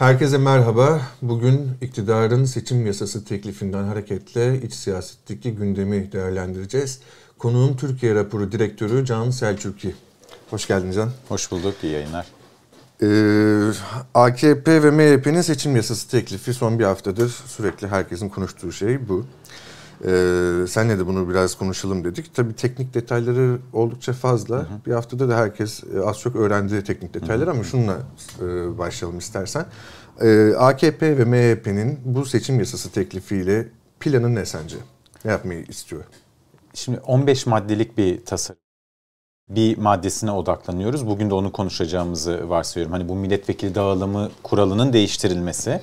Herkese merhaba. Bugün iktidarın seçim yasası teklifinden hareketle iç siyasetteki gündemi değerlendireceğiz. Konuğum Türkiye Raporu Direktörü Can Selçuk'i. Hoş geldin Can. Hoş bulduk, iyi yayınlar. Ee, AKP ve MHP'nin seçim yasası teklifi son bir haftadır sürekli herkesin konuştuğu şey bu. Ee, senle de bunu biraz konuşalım dedik. Tabii teknik detayları oldukça fazla. Hı hı. Bir haftada da herkes e, az çok öğrendi teknik detayları hı hı. ama şununla e, başlayalım istersen. Ee, AKP ve MHP'nin bu seçim yasası teklifiyle planı ne sence? Ne yapmayı istiyor? Şimdi 15 maddelik bir tasarım bir maddesine odaklanıyoruz. Bugün de onu konuşacağımızı varsayıyorum. Hani bu milletvekili dağılımı kuralının değiştirilmesi.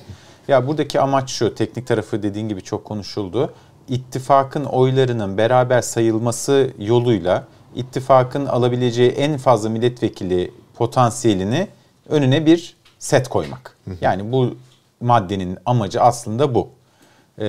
Ya buradaki amaç şu, teknik tarafı dediğin gibi çok konuşuldu ittifakın oylarının beraber sayılması yoluyla ittifakın alabileceği en fazla milletvekili potansiyelini önüne bir set koymak. Yani bu maddenin amacı aslında bu. Ee,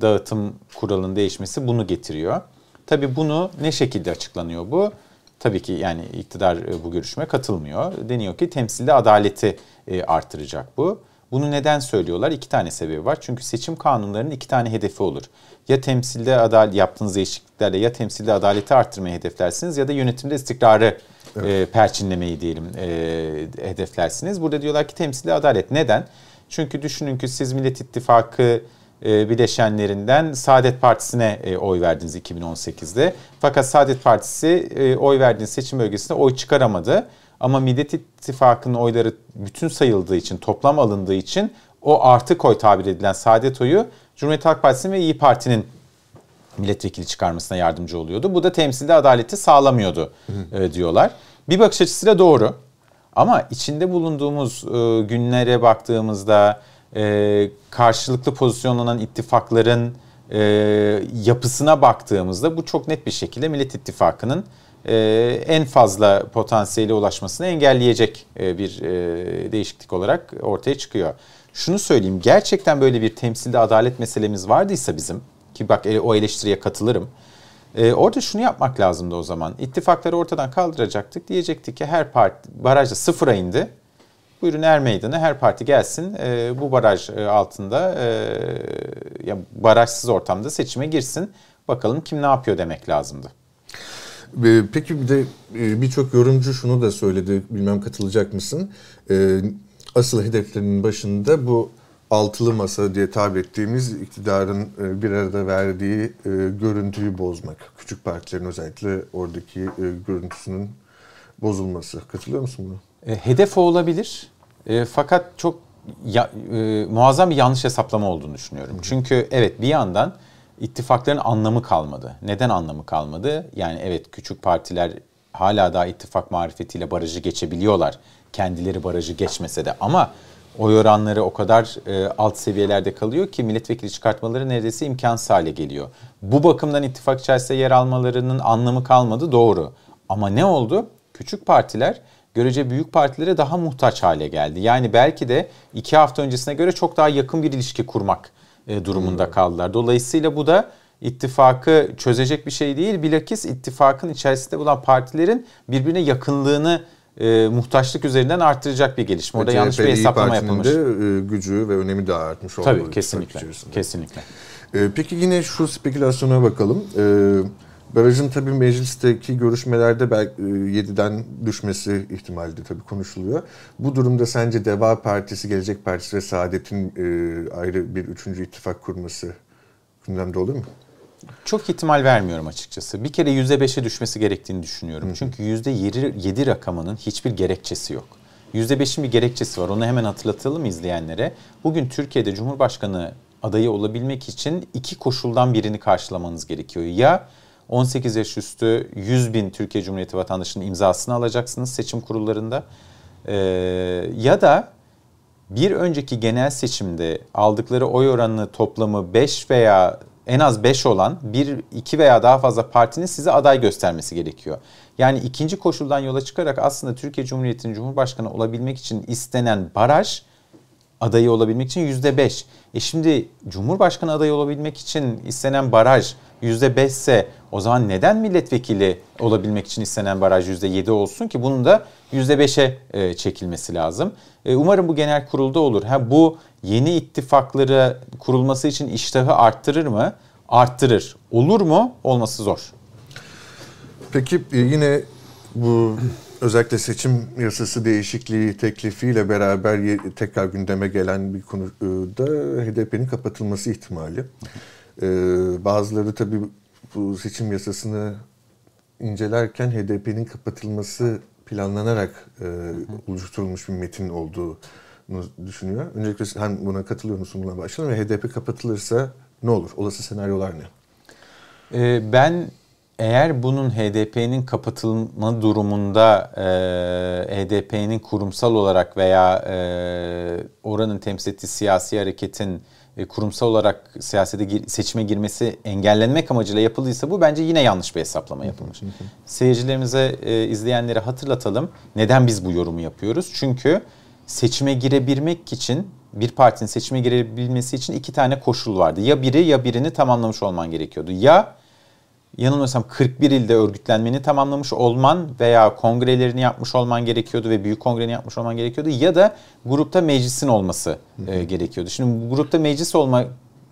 dağıtım kuralının değişmesi bunu getiriyor. Tabii bunu ne şekilde açıklanıyor bu? Tabii ki yani iktidar e, bu görüşme katılmıyor. Deniyor ki temsilde adaleti e, artıracak bu. Bunu neden söylüyorlar? İki tane sebebi var. Çünkü seçim kanunlarının iki tane hedefi olur. Ya temsilde adalet yaptığınız değişikliklerle ya temsilde adaleti arttırmayı hedeflersiniz ya da yönetimde istikrarı evet. e, perçinlemeyi diyelim e, hedeflersiniz. Burada diyorlar ki temsilde adalet. Neden? Çünkü düşünün ki siz Millet İttifakı e, bileşenlerinden Saadet Partisi'ne e, oy verdiniz 2018'de. Fakat Saadet Partisi e, oy verdiğiniz seçim bölgesinde oy çıkaramadı. Ama Millet İttifakı'nın oyları bütün sayıldığı için, toplam alındığı için o artı koy tabir edilen saadet oyu Cumhuriyet Halk Partisi'nin ve İyi Parti'nin milletvekili çıkarmasına yardımcı oluyordu. Bu da temsilde adaleti sağlamıyordu e, diyorlar. Bir bakış açısıyla doğru. Ama içinde bulunduğumuz e, günlere baktığımızda e, karşılıklı pozisyonlanan ittifakların e, yapısına baktığımızda bu çok net bir şekilde Millet İttifakı'nın en fazla potansiyeli ulaşmasını engelleyecek e, bir e, değişiklik olarak ortaya çıkıyor. Şunu söyleyeyim gerçekten böyle bir temsilde adalet meselemiz vardıysa bizim ki bak o eleştiriye katılırım. orada şunu yapmak lazımdı o zaman. İttifakları ortadan kaldıracaktık. Diyecektik ki her parti barajda sıfıra indi. Buyurun er meydanı her parti gelsin bu baraj altında ya barajsız ortamda seçime girsin. Bakalım kim ne yapıyor demek lazımdı. Peki bir de e, birçok yorumcu şunu da söyledi, bilmem katılacak mısın? Ee, asıl hedeflerinin başında bu altılı masa diye tabir ettiğimiz iktidarın e, bir arada verdiği e, görüntüyü bozmak. Küçük partilerin özellikle oradaki görüntüsünün bozulması. Katılıyor musun buna? Hedef o olabilir. fakat çok ya, muazzam bir yanlış hesaplama olduğunu düşünüyorum. Hı. Çünkü evet bir yandan ittifakların anlamı kalmadı. Neden anlamı kalmadı? Yani evet küçük partiler hala daha ittifak marifetiyle barajı geçebiliyorlar. Kendileri barajı geçmese de ama oy oranları o kadar e, alt seviyelerde kalıyor ki milletvekili çıkartmaları neredeyse imkansız hale geliyor. Bu bakımdan ittifak içerisinde yer almalarının anlamı kalmadı doğru. Ama ne oldu? Küçük partiler görece büyük partilere daha muhtaç hale geldi. Yani belki de iki hafta öncesine göre çok daha yakın bir ilişki kurmak durumunda kaldılar. Dolayısıyla bu da ittifakı çözecek bir şey değil. Bilakis ittifakın içerisinde bulan partilerin birbirine yakınlığını e, muhtaçlık üzerinden artıracak bir gelişme. Orada yanlış bir hesaplama yapılmış. De, e, gücü ve önemi de artmış olmalı. Tabii kesinlikle. Kesinlikle. E, peki yine şu spekülasyona bakalım. E, barajın tabii meclisteki görüşmelerde belki 7'den e, düşmesi ihtimali de tabii konuşuluyor. Bu durumda sence Deva Partisi, Gelecek Partisi ve Saadet'in e, ayrı bir üçüncü ittifak kurması gündemde olur mu? Çok ihtimal vermiyorum açıkçası. Bir kere %5'e düşmesi gerektiğini düşünüyorum. Hı. Çünkü %7 rakamının hiçbir gerekçesi yok. %5'in bir gerekçesi var. Onu hemen hatırlatalım izleyenlere. Bugün Türkiye'de Cumhurbaşkanı adayı olabilmek için iki koşuldan birini karşılamanız gerekiyor. Ya 18 yaş üstü 100 bin Türkiye Cumhuriyeti vatandaşının imzasını alacaksınız seçim kurullarında. Ee, ya da bir önceki genel seçimde aldıkları oy oranını toplamı 5 veya en az 5 olan bir, iki veya daha fazla partinin size aday göstermesi gerekiyor. Yani ikinci koşuldan yola çıkarak aslında Türkiye Cumhuriyeti'nin Cumhurbaşkanı olabilmek için istenen baraj adayı olabilmek için yüzde beş. E şimdi Cumhurbaşkanı adayı olabilmek için istenen baraj %5 ise o zaman neden milletvekili olabilmek için istenen baraj %7 olsun ki bunun da %5'e e, çekilmesi lazım. E, umarım bu genel kurulda olur. Ha bu yeni ittifakları kurulması için iştahı arttırır mı? Arttırır. Olur mu? Olması zor. Peki e, yine bu özellikle seçim yasası değişikliği teklifiyle beraber tekrar gündeme gelen bir konuda HDP'nin kapatılması ihtimali. Ee, bazıları tabii bu seçim yasasını incelerken HDP'nin kapatılması planlanarak e, oluşturulmuş bir metin olduğunu düşünüyor. Öncelikle hem buna katılıyor musun buna başlayalım ve HDP kapatılırsa ne olur? Olası senaryolar ne? Ben eğer bunun HDP'nin kapatılma durumunda e, HDP'nin kurumsal olarak veya e, oranın temsil ettiği siyasi hareketin e, kurumsal olarak siyasete gir, seçime girmesi engellenmek amacıyla yapıldıysa bu bence yine yanlış bir hesaplama yapılmış. Seyircilerimize, e, izleyenlere hatırlatalım. Neden biz bu yorumu yapıyoruz? Çünkü seçime girebilmek için bir partinin seçime girebilmesi için iki tane koşul vardı. Ya biri ya birini tamamlamış olman gerekiyordu. Ya yanılmıyorsam 41 ilde örgütlenmeni tamamlamış olman veya kongrelerini yapmış olman gerekiyordu ve büyük kongreni yapmış olman gerekiyordu ya da grupta meclisin olması e, gerekiyordu. Şimdi bu grupta meclis olma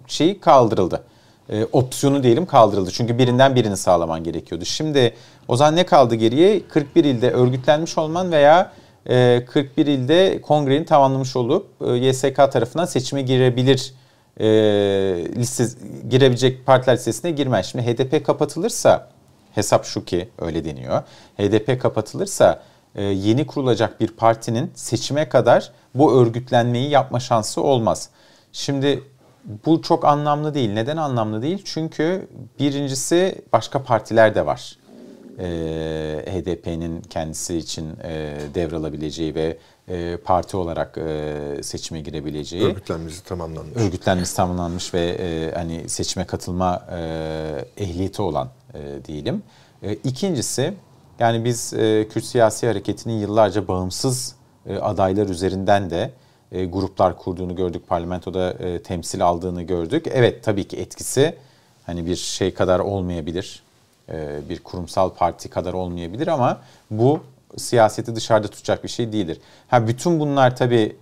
şeyi kaldırıldı. E, opsiyonu diyelim kaldırıldı. Çünkü birinden birini sağlaman gerekiyordu. Şimdi o zaman ne kaldı geriye? 41 ilde örgütlenmiş olman veya 41 e, ilde kongrenin tamamlamış olup e, YSK tarafından seçime girebilir e, liste girebilecek partiler listesine girmez. Şimdi HDP kapatılırsa hesap şu ki öyle deniyor. HDP kapatılırsa e, yeni kurulacak bir partinin seçime kadar bu örgütlenmeyi yapma şansı olmaz. Şimdi bu çok anlamlı değil. Neden anlamlı değil? Çünkü birincisi başka partiler de var e, HDP'nin kendisi için e, devralabileceği ve e, parti olarak e, seçime girebileceği. Örgütlenmesi tamamlanmış. Örgütlenmesi tamamlanmış ve e, hani seçime katılma e, ehliyeti olan e, diyelim. E, ikincisi yani biz e, Kürt siyasi hareketinin yıllarca bağımsız e, adaylar üzerinden de e, gruplar kurduğunu gördük. Parlamentoda e, temsil aldığını gördük. Evet tabii ki etkisi hani bir şey kadar olmayabilir e, bir kurumsal parti kadar olmayabilir ama bu siyaseti dışarıda tutacak bir şey değildir. Ha bütün bunlar tabii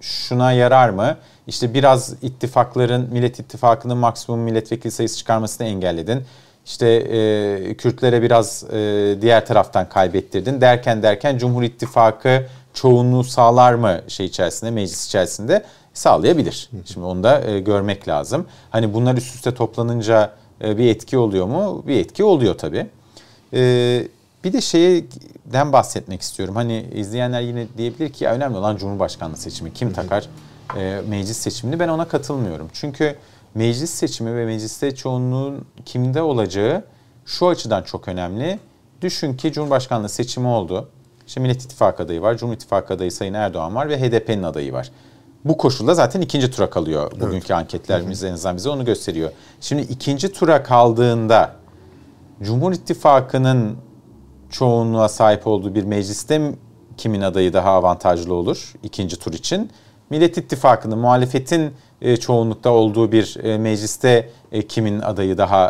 şuna yarar mı? İşte biraz ittifakların, Millet İttifakı'nın maksimum milletvekili sayısı çıkarmasını engelledin. İşte e, Kürtlere biraz e, diğer taraftan kaybettirdin derken derken Cumhur İttifakı çoğunluğu sağlar mı şey içerisinde, meclis içerisinde sağlayabilir. Şimdi onu da e, görmek lazım. Hani bunlar üst üste toplanınca e, bir etki oluyor mu? Bir etki oluyor tabii. E, bir de şeyden bahsetmek istiyorum. Hani izleyenler yine diyebilir ki önemli olan Cumhurbaşkanlığı seçimi. Kim takar e, meclis seçimini? Ben ona katılmıyorum. Çünkü meclis seçimi ve mecliste çoğunluğun kimde olacağı şu açıdan çok önemli. Düşün ki Cumhurbaşkanlığı seçimi oldu. İşte Millet İttifakı adayı var, Cumhur İttifakı adayı Sayın Erdoğan var ve HDP'nin adayı var. Bu koşulda zaten ikinci tura kalıyor. Bugünkü evet. anketlerimiz en azından bize onu gösteriyor. Şimdi ikinci tura kaldığında Cumhur İttifakı'nın çoğunluğa sahip olduğu bir mecliste kimin adayı daha avantajlı olur ikinci tur için? Millet İttifakı'nın muhalefetin e, çoğunlukta olduğu bir e, mecliste e, kimin adayı daha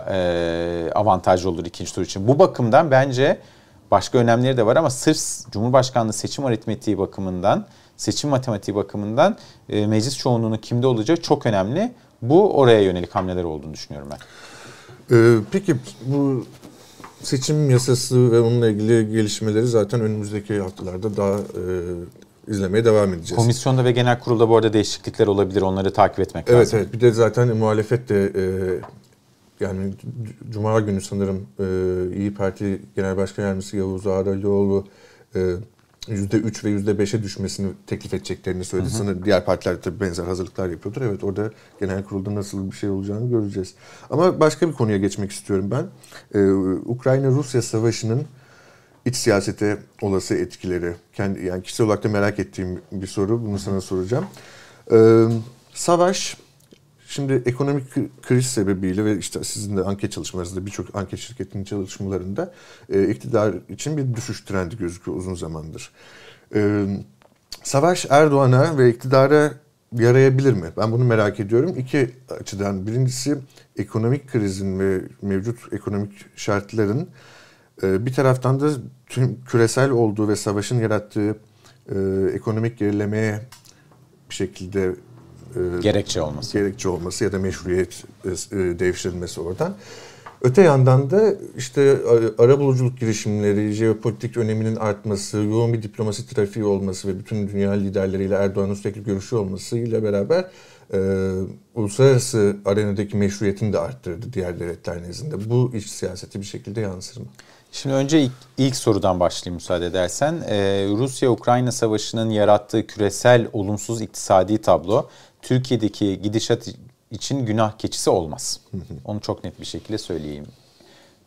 avantajlı olur ikinci tur için? Bu bakımdan bence başka önemleri de var ama sırf Cumhurbaşkanlığı seçim aritmetiği bakımından seçim matematiği bakımından meclis çoğunluğunun kimde olacağı çok önemli. Bu oraya yönelik hamleler olduğunu düşünüyorum ben. Peki bu seçim yasası ve onunla ilgili gelişmeleri zaten önümüzdeki haftalarda daha e, izlemeye devam edeceğiz. Komisyonda ve genel kurulda bu arada değişiklikler olabilir. Onları takip etmek evet, lazım. Evet evet. Bir de zaten muhalefet de e, yani Cuma günü sanırım e, İyi Parti Genel Başkan Yardımcısı Yavuz Ağralioğlu e, %3 ve %5'e düşmesini teklif edeceklerini söyledi. Hı hı. Sanırım diğer partiler de benzer hazırlıklar yapıyordur. Evet orada genel kurulda nasıl bir şey olacağını göreceğiz. Ama başka bir konuya geçmek istiyorum ben. Ee, Ukrayna-Rusya savaşının iç siyasete olası etkileri. Kendi, yani kişisel olarak da merak ettiğim bir soru. Bunu sana soracağım. Ee, savaş Şimdi ekonomik kriz sebebiyle ve işte sizin de anket çalışmalarınızda birçok anket şirketinin çalışmalarında e, iktidar için bir düşüş trendi gözüküyor uzun zamandır. E, Savaş Erdoğan'a ve iktidara yarayabilir mi? Ben bunu merak ediyorum. İki açıdan. Birincisi ekonomik krizin ve mevcut ekonomik şartların e, bir taraftan da tüm küresel olduğu ve savaşın yarattığı e, ekonomik gerilemeye bir şekilde e, gerekçe olması. Gerekçe olması ya da meşruiyet e, devşirilmesi oradan. Öte yandan da işte ara buluculuk girişimleri, jeopolitik öneminin artması, yoğun bir diplomasi trafiği olması ve bütün dünya liderleriyle Erdoğan'ın sürekli görüşü olmasıyla beraber e, uluslararası arenadaki meşruiyetini de arttırdı diğer devletler nezdinde. Bu iç siyaseti bir şekilde yansır mı? Şimdi önce ilk, ilk sorudan başlayayım müsaade edersen. Ee, Rusya-Ukrayna savaşının yarattığı küresel olumsuz iktisadi tablo Türkiye'deki gidişat için günah keçisi olmaz. Onu çok net bir şekilde söyleyeyim.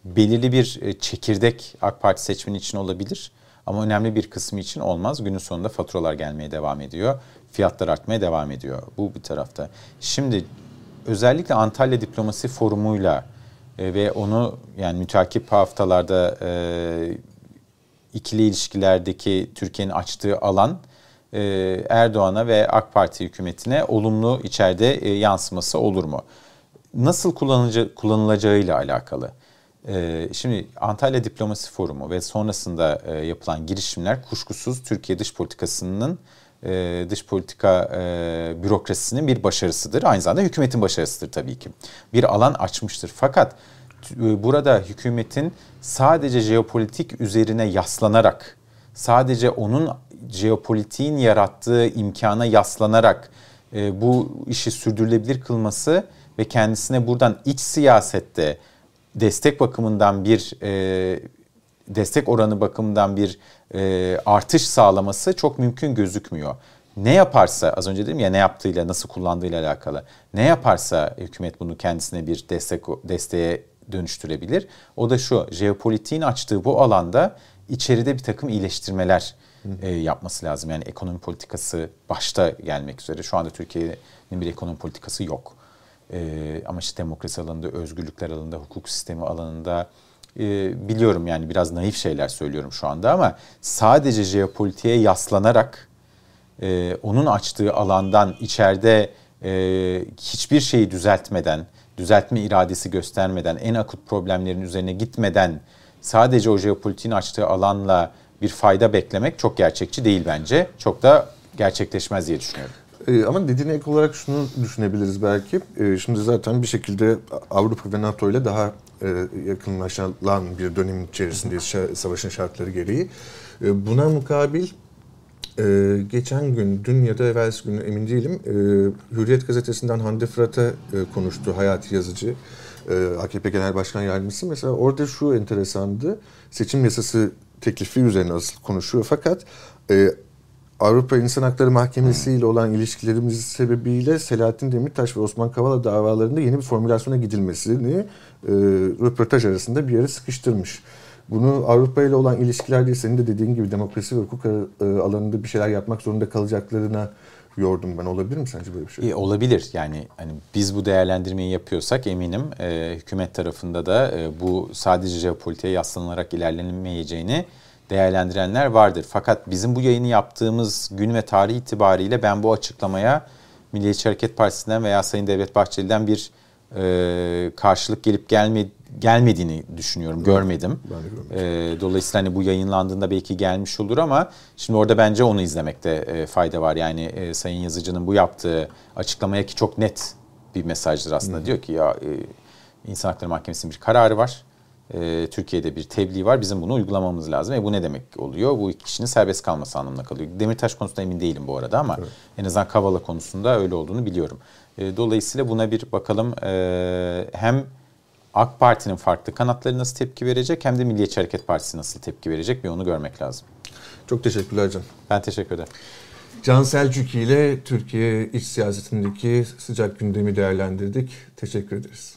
Belirli bir e, çekirdek AK Parti seçmeni için olabilir ama önemli bir kısmı için olmaz. Günün sonunda faturalar gelmeye devam ediyor. Fiyatlar artmaya devam ediyor. Bu bir tarafta. Şimdi özellikle Antalya Diplomasi Forumu'yla e, ve onu yani mütakip haftalarda e, ikili ilişkilerdeki Türkiye'nin açtığı alan Erdoğan'a ve AK Parti hükümetine olumlu içeride e, yansıması olur mu? Nasıl kullanılacağı, kullanılacağıyla alakalı. E, şimdi Antalya Diplomasi Forumu ve sonrasında e, yapılan girişimler kuşkusuz Türkiye dış politikasının e, dış politika e, bürokrasisinin bir başarısıdır. Aynı zamanda hükümetin başarısıdır tabii ki. Bir alan açmıştır. Fakat e, burada hükümetin sadece jeopolitik üzerine yaslanarak, sadece onun jeopolitiğin yarattığı imkana yaslanarak e, bu işi sürdürülebilir kılması ve kendisine buradan iç siyasette destek bakımından bir e, destek oranı bakımından bir e, artış sağlaması çok mümkün gözükmüyor. Ne yaparsa az önce dedim ya ne yaptığıyla nasıl kullandığıyla alakalı. Ne yaparsa hükümet bunu kendisine bir destek desteğe dönüştürebilir. O da şu jeopolitiğin açtığı bu alanda içeride bir takım iyileştirmeler e, yapması lazım. Yani ekonomi politikası başta gelmek üzere. Şu anda Türkiye'nin bir ekonomi politikası yok. E, ama işte demokrasi alanında, özgürlükler alanında, hukuk sistemi alanında e, biliyorum yani biraz naif şeyler söylüyorum şu anda ama sadece jeopolitiğe yaslanarak e, onun açtığı alandan içeride e, hiçbir şeyi düzeltmeden, düzeltme iradesi göstermeden, en akut problemlerin üzerine gitmeden sadece o jeopolitiğin açtığı alanla bir fayda beklemek çok gerçekçi değil bence. Çok da gerçekleşmez diye düşünüyorum. Ee, ama dediğine ek olarak şunu düşünebiliriz belki. Ee, şimdi zaten bir şekilde Avrupa ve NATO ile daha e, yakınlaşılan bir dönem içerisindeyiz savaşın şartları gereği. Ee, buna mukabil e, geçen gün, dün ya da evvelsi gün emin değilim, e, Hürriyet gazetesinden Hande Fırat'a e, konuştu Hayati Yazıcı. E, AKP Genel Başkan Yardımcısı. Mesela orada şu enteresandı. Seçim yasası teklifi üzerine asıl konuşuyor. Fakat e, Avrupa İnsan Hakları Mahkemesi ile olan ilişkilerimiz sebebiyle Selahattin Demirtaş ve Osman Kavala davalarında yeni bir formülasyona gidilmesini e, röportaj arasında bir yere sıkıştırmış. Bunu Avrupa ile olan ilişkilerde senin de dediğin gibi demokrasi ve hukuk e, alanında bir şeyler yapmak zorunda kalacaklarına yordum ben. Olabilir mi sence böyle bir şey? E, olabilir. Yani hani biz bu değerlendirmeyi yapıyorsak eminim e, hükümet tarafında da e, bu sadece jeopolitiğe yaslanılarak ilerlenmeyeceğini değerlendirenler vardır. Fakat bizim bu yayını yaptığımız gün ve tarih itibariyle ben bu açıklamaya Milliyetçi Hareket Partisi'nden veya Sayın Devlet Bahçeli'den bir e, karşılık gelip gelme, gelmediğini düşünüyorum. Görmedim. Ben de e, dolayısıyla hani bu yayınlandığında belki gelmiş olur ama şimdi orada bence onu izlemekte e, fayda var. Yani e, Sayın Yazıcı'nın bu yaptığı açıklamaya ki çok net bir mesajdır aslında. Hı. Diyor ki ya e, İnsan Hakları Mahkemesi'nin bir kararı var. E, Türkiye'de bir tebliğ var. Bizim bunu uygulamamız lazım. E bu ne demek oluyor? Bu kişinin serbest kalması anlamına kalıyor. Demirtaş konusunda emin değilim bu arada ama evet. en azından Kavala konusunda öyle olduğunu biliyorum. E, dolayısıyla buna bir bakalım. E, hem AK Parti'nin farklı kanatları nasıl tepki verecek hem de Milliyetçi Hareket Partisi nasıl tepki verecek bir onu görmek lazım. Çok teşekkürler Can. Ben teşekkür ederim. Can Selçuk ile Türkiye iç siyasetindeki sıcak gündemi değerlendirdik. Teşekkür ederiz.